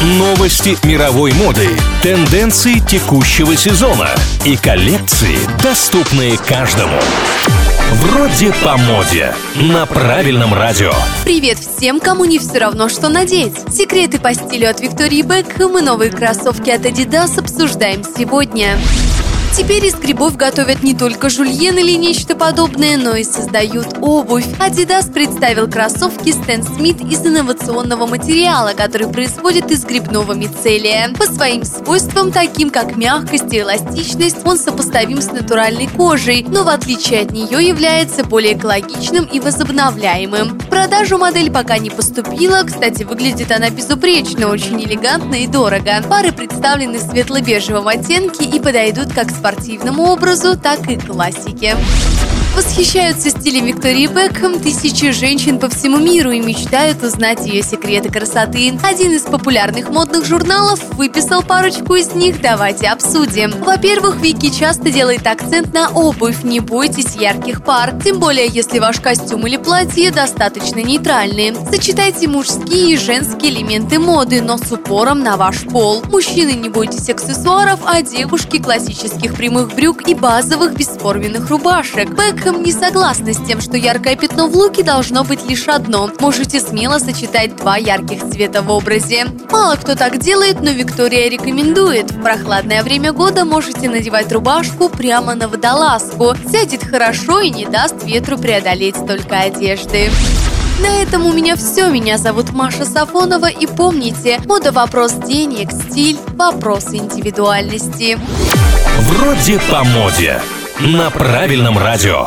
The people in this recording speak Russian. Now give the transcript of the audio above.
Новости мировой моды, тенденции текущего сезона и коллекции, доступные каждому. Вроде по моде. На правильном радио. Привет всем, кому не все равно, что надеть. Секреты по стилю от Виктории Бекхэм и новые кроссовки от Adidas обсуждаем сегодня. Теперь из грибов готовят не только жульен или нечто подобное, но и создают обувь. Adidas представил кроссовки Stan Smith из инновационного материала, который производит из грибного мицелия. По своим свойствам, таким как мягкость и эластичность, он сопоставим с натуральной кожей, но в отличие от нее является более экологичным и возобновляемым. Продажу модель пока не поступила, кстати, выглядит она безупречно, очень элегантно и дорого. Пары представлены в светло-бежевом оттенке и подойдут как спортивному образу, так и классике. Восхищаются стилем Виктории Бекхэм тысячи женщин по всему миру и мечтают узнать ее секреты красоты. Один из популярных модных журналов выписал парочку из них, давайте обсудим. Во-первых, Вики часто делает акцент на обувь, не бойтесь ярких пар, тем более если ваш костюм или платье достаточно нейтральные. Сочетайте мужские и женские элементы моды, но с упором на ваш пол. Мужчины не бойтесь аксессуаров, а девушки классических прямых брюк и базовых бесформенных рубашек. Бек Бекхэм не согласна с тем, что яркое пятно в луке должно быть лишь одно. Можете смело сочетать два ярких цвета в образе. Мало кто так делает, но Виктория рекомендует. В прохладное время года можете надевать рубашку прямо на водолазку. Сядет хорошо и не даст ветру преодолеть столько одежды. На этом у меня все. Меня зовут Маша Сафонова. И помните, мода вопрос денег, стиль вопрос индивидуальности. Вроде по моде на правильном радио.